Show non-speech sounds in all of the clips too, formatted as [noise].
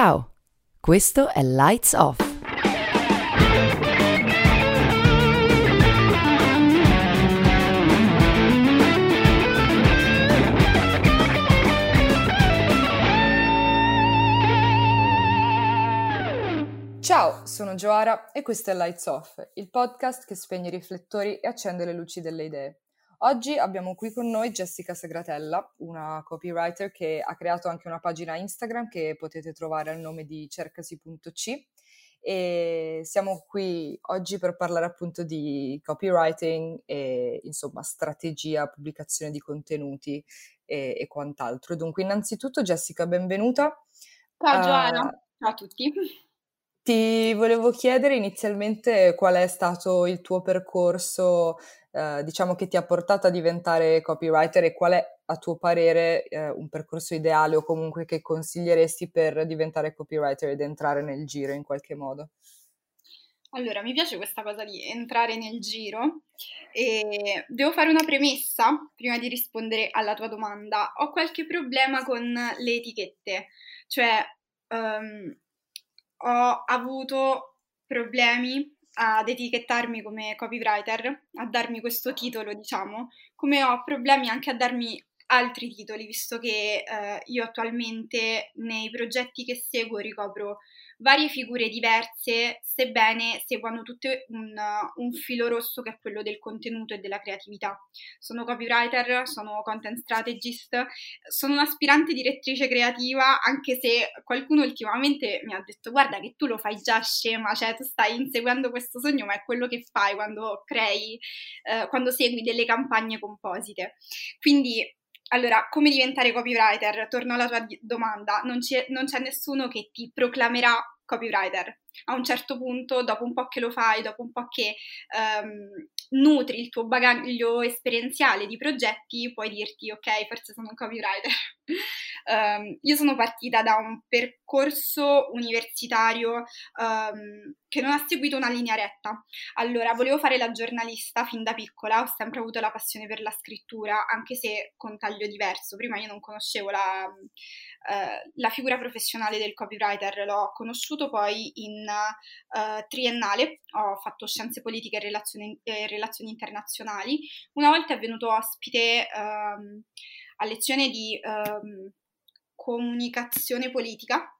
Ciao, questo è Lights Off. Ciao, sono Joara e questo è Lights Off, il podcast che spegne i riflettori e accende le luci delle idee. Oggi abbiamo qui con noi Jessica Segratella, una copywriter che ha creato anche una pagina Instagram che potete trovare al nome di cercasi.c e siamo qui oggi per parlare appunto di copywriting e insomma strategia, pubblicazione di contenuti e, e quant'altro. Dunque innanzitutto Jessica, benvenuta. Ciao Giovanna, uh, ciao a tutti. Ti volevo chiedere inizialmente qual è stato il tuo percorso eh, diciamo che ti ha portato a diventare copywriter e qual è a tuo parere eh, un percorso ideale o comunque che consiglieresti per diventare copywriter ed entrare nel giro in qualche modo? Allora, mi piace questa cosa di entrare nel giro e devo fare una premessa prima di rispondere alla tua domanda. Ho qualche problema con le etichette, cioè um, ho avuto problemi ad etichettarmi come copywriter, a darmi questo titolo, diciamo, come ho problemi anche a darmi altri titoli, visto che eh, io attualmente nei progetti che seguo ricopro varie figure diverse, sebbene seguano tutte un, un, filo rosso che è quello del contenuto e della creatività. Sono copywriter, sono content strategist, sono un'aspirante direttrice creativa, anche se qualcuno ultimamente mi ha detto guarda che tu lo fai già scema, cioè tu stai inseguendo questo sogno, ma è quello che fai quando crei, eh, quando segui delle campagne composite. Quindi allora, come diventare copywriter? Torno alla tua domanda, non c'è, non c'è nessuno che ti proclamerà copywriter. A un certo punto, dopo un po' che lo fai, dopo un po' che um, nutri il tuo bagaglio esperienziale di progetti, puoi dirti ok, forse sono un copywriter. um, [laughs] io sono partita da un percorso universitario um, che non ha seguito una linea retta. Allora, volevo fare la giornalista fin da piccola, ho sempre avuto la passione per la scrittura, anche se con taglio diverso. Prima io non conoscevo la, uh, la figura professionale del copywriter, l'ho conosciuto poi in uh, triennale, ho fatto scienze politiche e relazioni, eh, relazioni internazionali. Una volta è venuto ospite um, a lezione di um, comunicazione politica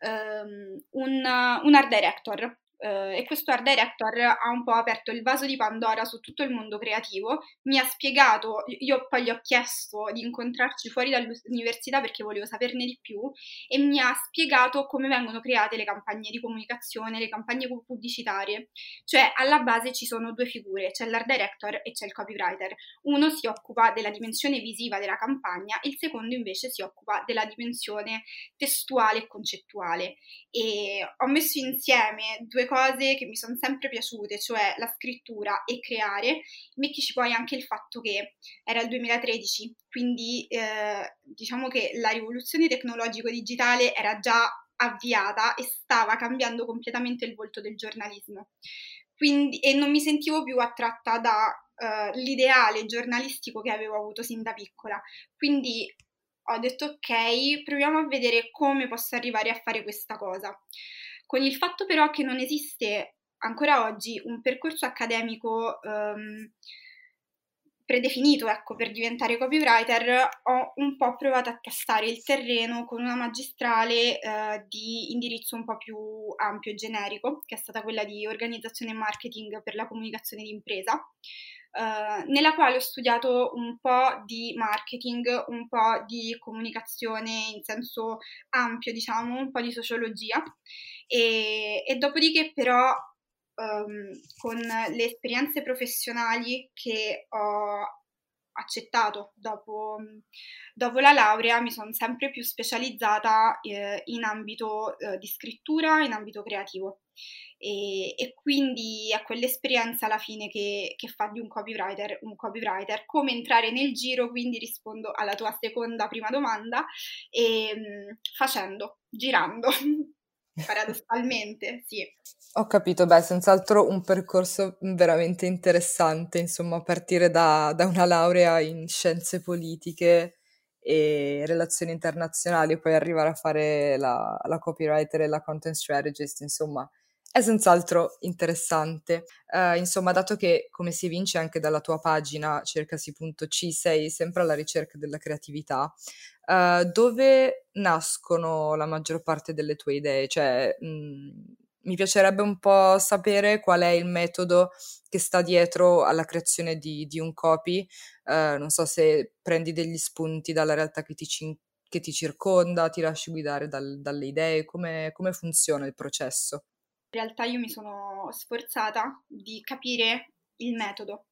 um, un, un art director Uh, e questo art director ha un po' aperto il vaso di Pandora su tutto il mondo creativo, mi ha spiegato, io poi gli ho chiesto di incontrarci fuori dall'università perché volevo saperne di più e mi ha spiegato come vengono create le campagne di comunicazione, le campagne pubblicitarie, cioè alla base ci sono due figure, c'è l'art director e c'è il copywriter, uno si occupa della dimensione visiva della campagna, il secondo invece si occupa della dimensione testuale e concettuale. E ho messo insieme due cose che mi sono sempre piaciute, cioè la scrittura e creare, mettici poi anche il fatto che era il 2013, quindi eh, diciamo che la rivoluzione tecnologico-digitale era già avviata e stava cambiando completamente il volto del giornalismo. Quindi, e non mi sentivo più attratta dall'ideale uh, giornalistico che avevo avuto sin da piccola. Quindi ho detto ok, proviamo a vedere come posso arrivare a fare questa cosa con il fatto però che non esiste ancora oggi un percorso accademico um, predefinito ecco, per diventare copywriter, ho un po' provato a tastare il terreno con una magistrale uh, di indirizzo un po' più ampio e generico, che è stata quella di organizzazione e marketing per la comunicazione d'impresa. Uh, nella quale ho studiato un po' di marketing, un po' di comunicazione in senso ampio, diciamo, un po' di sociologia. E, e dopodiché però um, con le esperienze professionali che ho accettato dopo, dopo la laurea mi sono sempre più specializzata eh, in ambito eh, di scrittura, in ambito creativo e, e, quindi è quell'esperienza alla fine che, che, fa di un copywriter un copywriter. Come entrare nel giro, quindi rispondo alla tua seconda prima domanda, e, ehm, facendo, girando. [laughs] Paradossalmente, sì. Ho capito, beh, senz'altro un percorso veramente interessante, insomma, partire da, da una laurea in scienze politiche e relazioni internazionali e poi arrivare a fare la, la copywriter e la content strategist, insomma, è senz'altro interessante. Uh, insomma, dato che, come si evince anche dalla tua pagina cercasi.c, sei sempre alla ricerca della creatività, uh, dove nascono la maggior parte delle tue idee? Cioè, mh, mm, mi piacerebbe un po' sapere qual è il metodo che sta dietro alla creazione di, di un copy. Uh, non so se prendi degli spunti dalla realtà che ti, che ti circonda, ti lasci guidare dal, dalle idee, come, come funziona il processo? In realtà io mi sono sforzata di capire il metodo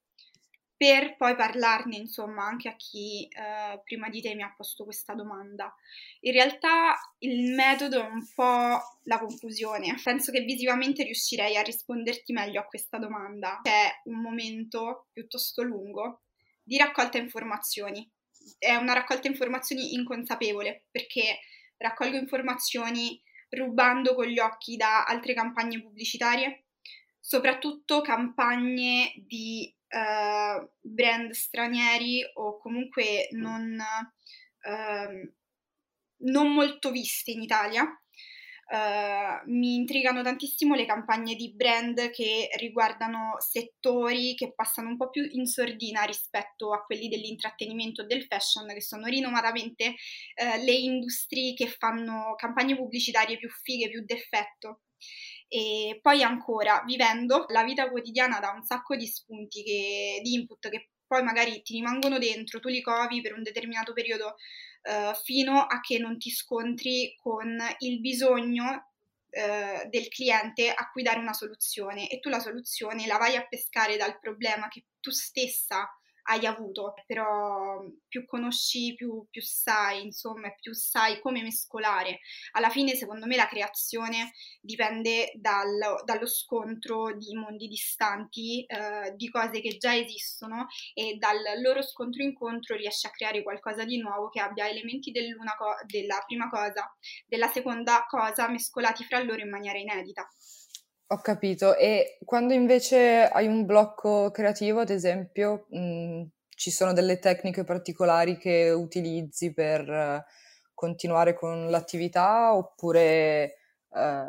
per poi parlarne insomma anche a chi eh, prima di te mi ha posto questa domanda. In realtà il metodo è un po' la confusione. Penso che visivamente riuscirei a risponderti meglio a questa domanda. C'è un momento piuttosto lungo di raccolta informazioni. È una raccolta informazioni inconsapevole perché raccolgo informazioni rubando con gli occhi da altre campagne pubblicitarie, soprattutto campagne di uh, brand stranieri o comunque non, uh, non molto viste in Italia. Uh, mi intrigano tantissimo le campagne di brand che riguardano settori che passano un po' più in sordina rispetto a quelli dell'intrattenimento e del fashion, che sono rinomatamente uh, le industrie che fanno campagne pubblicitarie più fighe, più d'effetto. E poi ancora, vivendo la vita quotidiana da un sacco di spunti, che, di input che poi magari ti rimangono dentro, tu li covi per un determinato periodo uh, fino a che non ti scontri con il bisogno uh, del cliente a cui dare una soluzione e tu la soluzione la vai a pescare dal problema che tu stessa hai avuto, però più conosci, più, più sai, insomma, più sai come mescolare. Alla fine, secondo me, la creazione dipende dal, dallo scontro di mondi distanti, eh, di cose che già esistono e dal loro scontro-incontro riesci a creare qualcosa di nuovo che abbia elementi co- della prima cosa, della seconda cosa mescolati fra loro in maniera inedita. Ho capito. E quando invece hai un blocco creativo, ad esempio, mh, ci sono delle tecniche particolari che utilizzi per eh, continuare con l'attività oppure eh,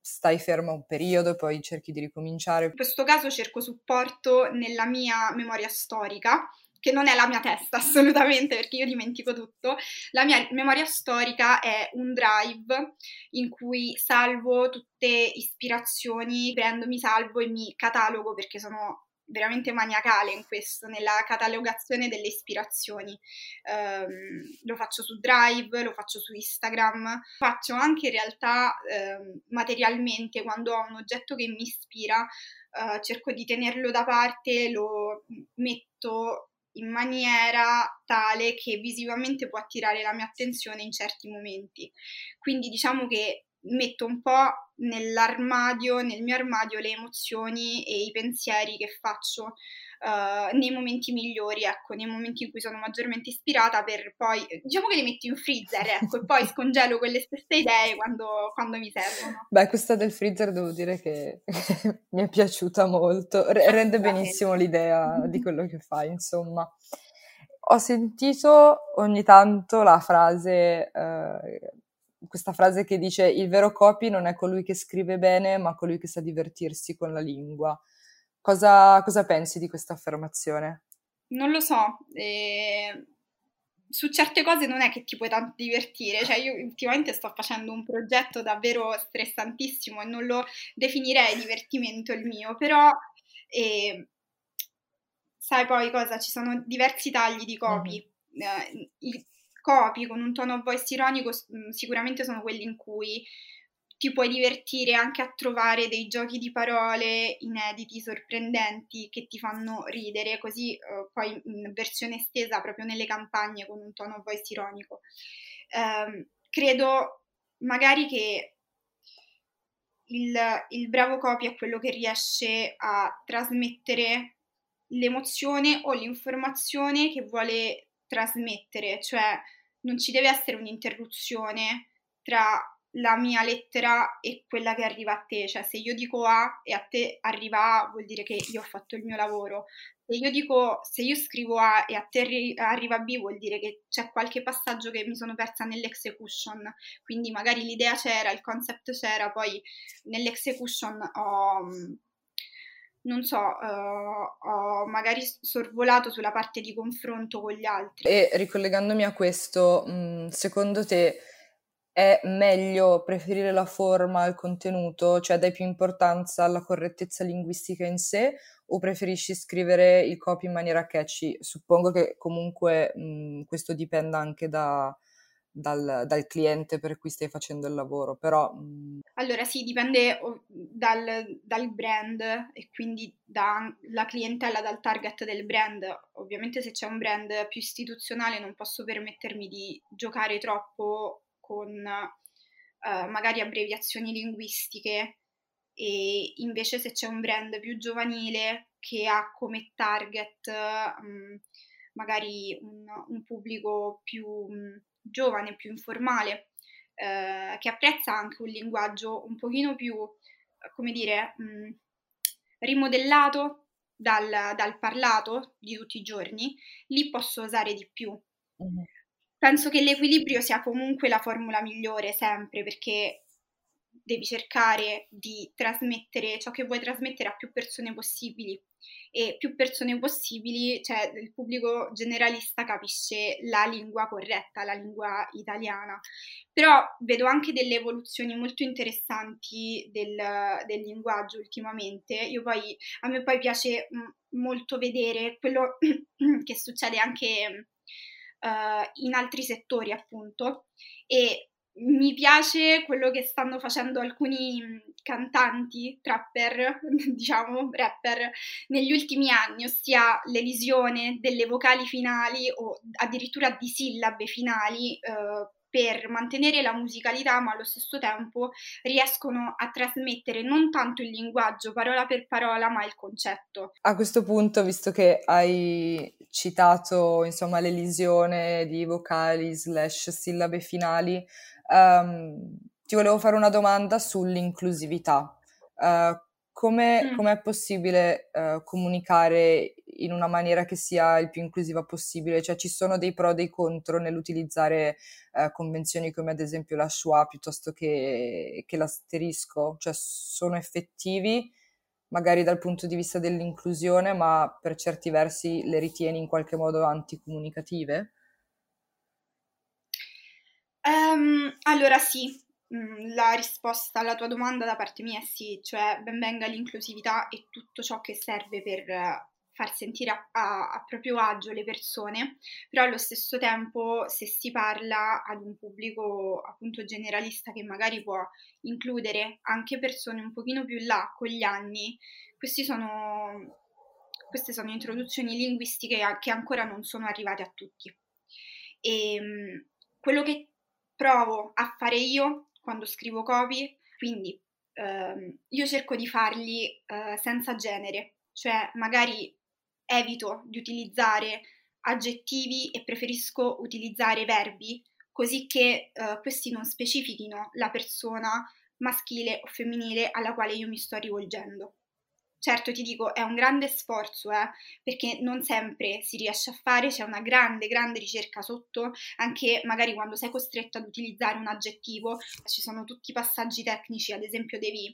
stai fermo un periodo e poi cerchi di ricominciare? In questo caso cerco supporto nella mia memoria storica che non è la mia testa [laughs] assolutamente perché io dimentico tutto, la mia memoria storica è un drive in cui salvo tutte ispirazioni, prendo, mi salvo e mi catalogo perché sono veramente maniacale in questo, nella catalogazione delle ispirazioni. Um, lo faccio su Drive, lo faccio su Instagram, faccio anche in realtà um, materialmente quando ho un oggetto che mi ispira, uh, cerco di tenerlo da parte, lo metto in maniera tale che visivamente può attirare la mia attenzione in certi momenti. Quindi diciamo che metto un po' nell'armadio, nel mio armadio, le emozioni e i pensieri che faccio uh, nei momenti migliori, ecco, nei momenti in cui sono maggiormente ispirata per poi, diciamo che li metto in freezer, ecco, e poi [laughs] scongelo quelle stesse idee quando, quando, mi servono. Beh, questa del freezer devo dire che [laughs] mi è piaciuta molto, R- rende benissimo l'idea di [laughs] quello che fai, insomma. Ho sentito ogni tanto la frase... Uh, questa frase che dice il vero copy non è colui che scrive bene, ma colui che sa divertirsi con la lingua. Cosa, cosa pensi di questa affermazione? Non lo so, eh, su certe cose non è che ti puoi tanto divertire, cioè io ultimamente sto facendo un progetto davvero stressantissimo e non lo definirei divertimento il mio, però eh, sai poi cosa, ci sono diversi tagli di copy, mm-hmm. eh, i copy con un tono voice ironico sicuramente sono quelli in cui ti puoi divertire anche a trovare dei giochi di parole inediti, sorprendenti, che ti fanno ridere, così uh, poi in versione estesa proprio nelle campagne con un tono voice ironico. Um, credo magari che il, il bravo copy è quello che riesce a trasmettere l'emozione o l'informazione che vuole trasmettere, cioè non ci deve essere un'interruzione tra la mia lettera è quella che arriva a te, cioè se io dico A e a te arriva A vuol dire che io ho fatto il mio lavoro, se io dico, se io scrivo A e a te arriva B vuol dire che c'è qualche passaggio che mi sono persa nell'execution, quindi magari l'idea c'era, il concept c'era, poi nell'execution ho non so, uh, ho magari sorvolato sulla parte di confronto con gli altri. E ricollegandomi a questo, mh, secondo te è meglio preferire la forma al contenuto, cioè dai più importanza alla correttezza linguistica in sé o preferisci scrivere il copy in maniera catchy? Suppongo che comunque mh, questo dipenda anche da, dal, dal, cliente per cui stai facendo il lavoro, però... Mh... Allora sì, dipende dal, dal, brand e quindi dalla clientela, dal target del brand. Ovviamente se c'è un brand più istituzionale non posso permettermi di giocare troppo con uh, magari abbreviazioni linguistiche e invece se c'è un brand più giovanile che ha come target um, magari un, un, pubblico più um, giovane, più informale, uh, che apprezza anche un linguaggio un pochino più, come dire, um, rimodellato dal, dal, parlato di tutti i giorni, lì posso usare di più. Mm-hmm. Penso che l'equilibrio sia comunque la formula migliore sempre perché devi cercare di trasmettere ciò che vuoi trasmettere a più persone possibili e più persone possibili, cioè il pubblico generalista capisce la lingua corretta, la lingua italiana. Però vedo anche delle evoluzioni molto interessanti del, del linguaggio ultimamente. Io poi, a me poi piace molto vedere quello [clears throat] che succede anche uh, in altri settori appunto. E mi piace quello che stanno facendo alcuni cantanti, trapper, [laughs] diciamo, rapper, negli ultimi anni, ossia l'elisione delle vocali finali o addirittura di sillabe finali eh, per mantenere la musicalità, ma allo stesso tempo riescono a trasmettere non tanto il linguaggio parola per parola, ma il concetto. A questo punto, visto che hai citato insomma l'elisione di vocali slash sillabe finali, um, ti volevo fare una domanda sull'inclusività. Uh, come mm. è possibile uh, comunicare in una maniera che sia il più inclusiva possibile? Cioè ci sono dei pro e dei contro nell'utilizzare uh, convenzioni come ad esempio la schwa piuttosto che, che l'asterisco? Cioè sono effettivi magari dal punto di vista dell'inclusione, ma per certi versi le ritieni in qualche modo anticomunicative? Um, allora sì, la risposta alla tua domanda da parte mia è sì, cioè ben venga l'inclusività e tutto ciò che serve per far sentire a, a, a, proprio agio le persone, però allo stesso tempo se si parla ad un pubblico appunto generalista che magari può includere anche persone un pochino più là con gli anni, sono, queste sono introduzioni linguistiche che ancora non sono arrivate a tutti. E ehm, quello che provo a fare io quando scrivo copy, quindi ehm, io cerco di farli eh, senza genere, cioè magari evito di utilizzare aggettivi e preferisco utilizzare verbi così che eh, questi non specifichino la persona maschile o femminile alla quale io mi sto rivolgendo. Certo, ti dico, è un grande sforzo, eh, perché non sempre si riesce a fare, c'è una grande, grande ricerca sotto, anche magari quando sei costretto ad utilizzare un aggettivo, ci sono tutti i passaggi tecnici, ad esempio devi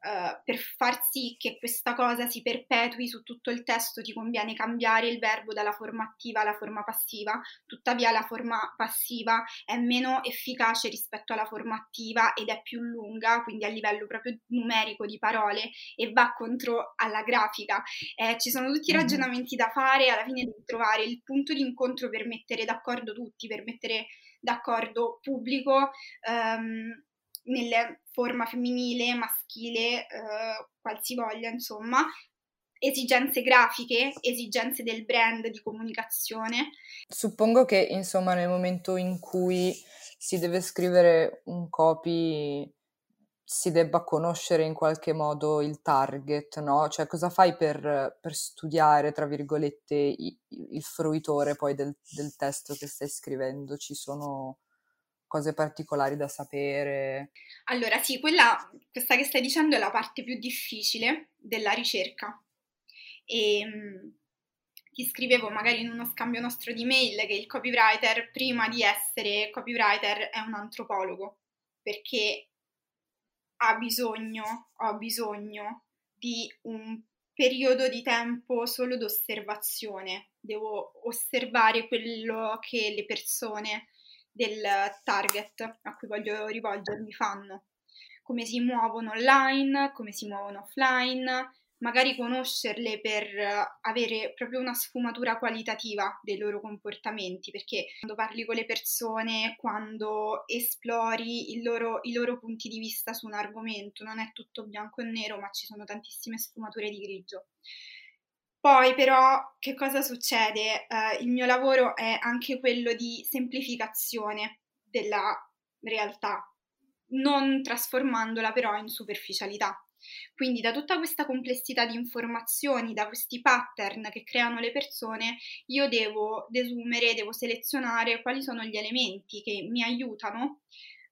Uh, per far sì che questa cosa si perpetui su tutto il testo ti conviene cambiare il verbo dalla forma attiva alla forma passiva, tuttavia la forma passiva è meno efficace rispetto alla forma attiva ed è più lunga, quindi a livello proprio numerico di parole e va contro alla grafica. Eh, ci sono tutti i mm-hmm. ragionamenti da fare, alla fine devi trovare il punto di incontro per mettere d'accordo tutti, per mettere d'accordo pubblico. Um, nelle forma femminile, maschile, eh, qualsivoglia, insomma, esigenze grafiche, esigenze del brand di comunicazione. Suppongo che, insomma, nel momento in cui si deve scrivere un copy si debba conoscere in qualche modo il target, no? Cioè cosa fai per, per studiare, tra virgolette, il, il fruitore poi del, del testo che stai scrivendo? Ci sono cose particolari da sapere? Allora, sì, quella, questa che stai dicendo è la parte più difficile della ricerca. E ehm, ti scrivevo magari in uno scambio nostro di mail che il copywriter, prima di essere copywriter, è un antropologo, perché ha bisogno, ho bisogno di un periodo di tempo solo d'osservazione. Devo osservare quello che le persone del target a cui voglio rivolgermi fanno, come si muovono online, come si muovono offline, magari conoscerle per avere proprio una sfumatura qualitativa dei loro comportamenti, perché quando parli con le persone, quando esplori loro, i loro punti di vista su un argomento, non è tutto bianco e nero, ma ci sono tantissime sfumature di grigio. Poi però che cosa succede? Uh, il mio lavoro è anche quello di semplificazione della realtà, non trasformandola però in superficialità. Quindi da tutta questa complessità di informazioni, da questi pattern che creano le persone, io devo desumere, devo selezionare quali sono gli elementi che mi aiutano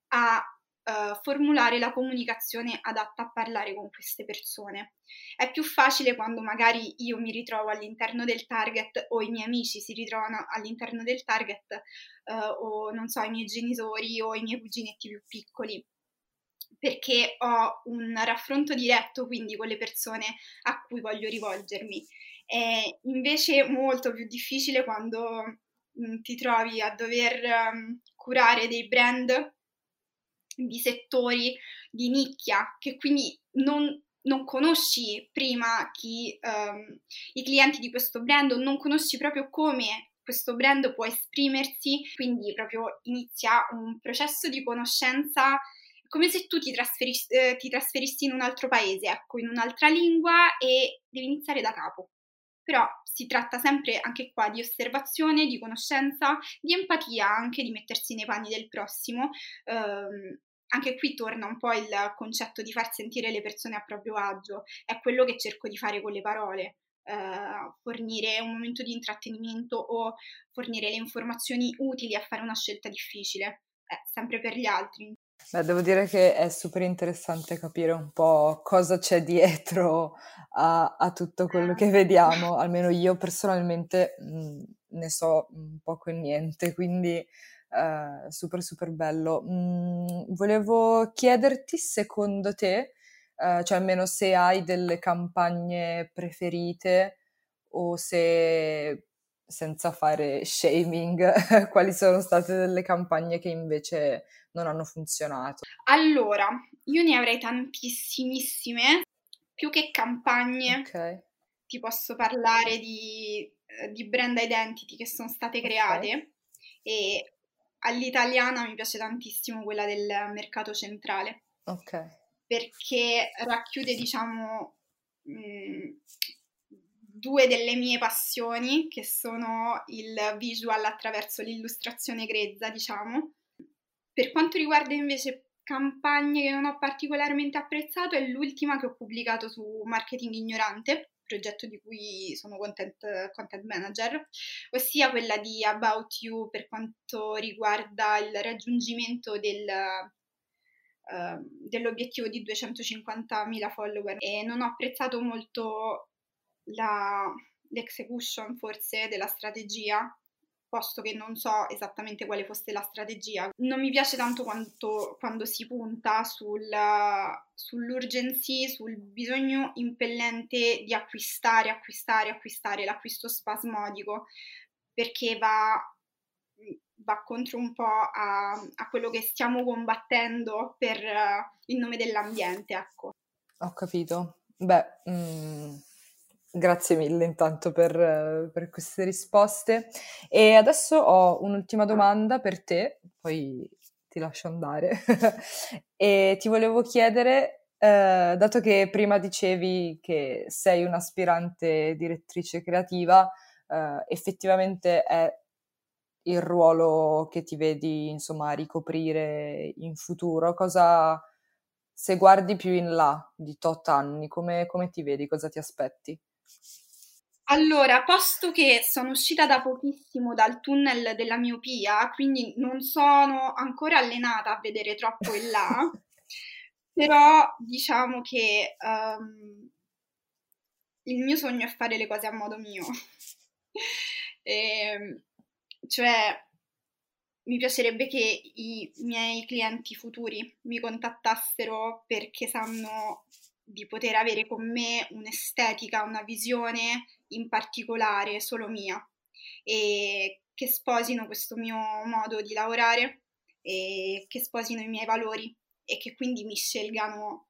a uh, formulare la comunicazione adatta a parlare con queste persone. È più facile quando magari io mi ritrovo all'interno del target o i miei amici si ritrovano all'interno del target uh, o non so, i miei genitori o i miei cuginetti più piccoli perché ho un raffronto diretto quindi con le persone a cui voglio rivolgermi. È invece molto più difficile quando mm, ti trovi a dover um, curare dei brand di settori di nicchia che quindi non, non conosci prima chi, um, i clienti di questo brand non conosci proprio come questo brand può esprimersi, quindi proprio inizia un processo di conoscenza come se tu ti, trasferis- eh, ti trasferissi in un altro paese, ecco, in un'altra lingua e devi iniziare da capo. Però si tratta sempre anche qua di osservazione, di conoscenza, di empatia, anche di mettersi nei panni del prossimo. Um, anche qui torna un po' il concetto di far sentire le persone a proprio agio, è quello che cerco di fare con le parole. Uh, fornire un momento di intrattenimento o fornire le informazioni utili a fare una scelta difficile, eh, sempre per gli altri. Beh, devo dire che è super interessante capire un po' cosa c'è dietro a, a tutto quello che vediamo, almeno io personalmente mh, mhmm, ne so poco e niente, quindi eh, super super bello. Mhmm, volevo chiederti secondo te, eh, cioè almeno se hai delle campagne preferite o se senza fare shaming, [laughs] quali sono state delle campagne che invece non hanno funzionato? Allora, io ne avrei tantissimissime, più che campagne. Okay. Ti posso parlare di, eh, di, brand identity che sono state create okay. e all'italiana mi piace tantissimo quella del mercato centrale. Ok. Perché racchiude, diciamo, mh, mm, due delle mie passioni, che sono il visual attraverso l'illustrazione grezza, diciamo. Per quanto riguarda invece campagne che non ho particolarmente apprezzato, è l'ultima che ho pubblicato su Marketing Ignorante, progetto di cui sono content, content manager, ossia quella di About You per quanto riguarda il raggiungimento del, Uh, dell'obiettivo di 250.000 follower. E non ho apprezzato molto la, l'execution forse della strategia, posto che non so esattamente quale fosse la strategia. Non mi piace tanto quanto, quando si punta sul, sull'urgency, sul bisogno impellente di acquistare, acquistare, acquistare, l'acquisto spasmodico, perché va, va contro un po' a, a, quello che stiamo combattendo per uh, il nome dell'ambiente, ecco. Ho capito. Beh, mm Grazie mille intanto per, per, queste risposte. E adesso ho un'ultima domanda per te, poi ti lascio andare. [laughs] e ti volevo chiedere, eh, dato che prima dicevi che sei un'aspirante direttrice creativa, eh, effettivamente è il ruolo che ti vedi, insomma, ricoprire in futuro? Cosa, se guardi più in là di tot anni, come, come ti vedi? Cosa ti aspetti? Allora, posto che sono uscita da pochissimo dal tunnel della miopia, quindi non sono ancora allenata a vedere troppo in là, [laughs] però diciamo che um, il mio sogno è fare le cose a modo mio. e, [laughs] ehm, cioè, mi piacerebbe che i miei clienti futuri mi contattassero perché sanno di poter avere con me un'estetica, una visione in particolare solo mia e che sposino questo mio modo di lavorare e che sposino i miei valori e che quindi mi scelgano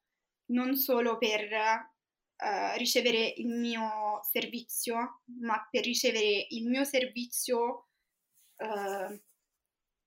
non solo per uh, ricevere il mio servizio, ma per ricevere il mio servizio uh,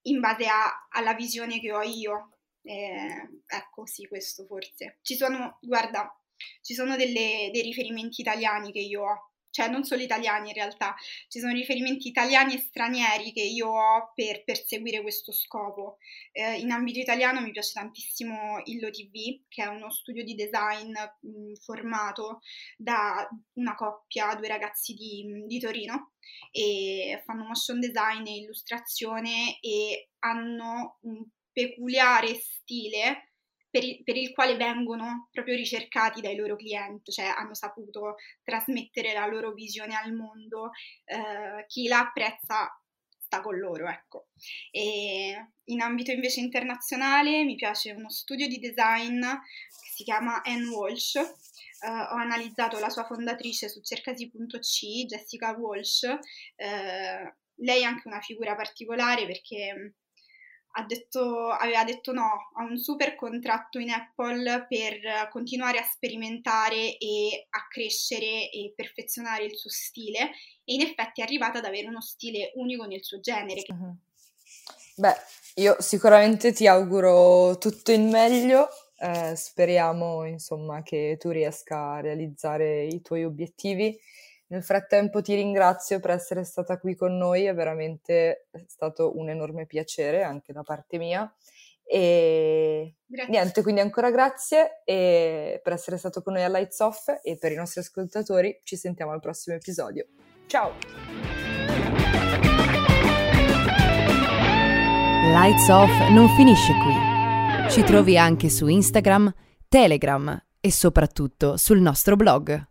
in base a, alla visione che ho io. Eh, ecco, sì, questo forse. Ci sono, guarda, ci sono delle, dei riferimenti italiani che io ho cioè non solo italiani in realtà, ci sono riferimenti italiani e stranieri che io ho per perseguire questo scopo. Eh, in ambito italiano mi piace tantissimo Illo TV, che è uno studio di design mh, formato da una coppia, due ragazzi di, di Torino, e fanno motion design e illustrazione e hanno un peculiare stile per il, per il, quale vengono proprio ricercati dai loro clienti, cioè hanno saputo trasmettere la loro visione al mondo, eh, chi la apprezza sta con loro, ecco. E in ambito invece internazionale mi piace uno studio di design che si chiama Anne Walsh, Uh, ho analizzato la sua fondatrice su cercasi.c, Jessica Walsh. Uh, lei è anche una figura particolare perché detto, aveva detto no a un super contratto in Apple per continuare a sperimentare e a crescere e perfezionare il suo stile e in effetti è arrivata ad avere uno stile unico nel suo genere. Uh-huh. Beh, io sicuramente ti auguro tutto in meglio, eh, speriamo insomma che tu riesca a realizzare i tuoi obiettivi nel frattempo ti ringrazio per essere stata qui con noi, è veramente stato un enorme piacere anche da parte mia. E grazie. niente, quindi ancora grazie per essere stato con noi a Lights Off e per i nostri ascoltatori ci sentiamo al prossimo episodio. Ciao! Lights Off non finisce qui. Ci trovi anche su Instagram, Telegram e soprattutto sul nostro blog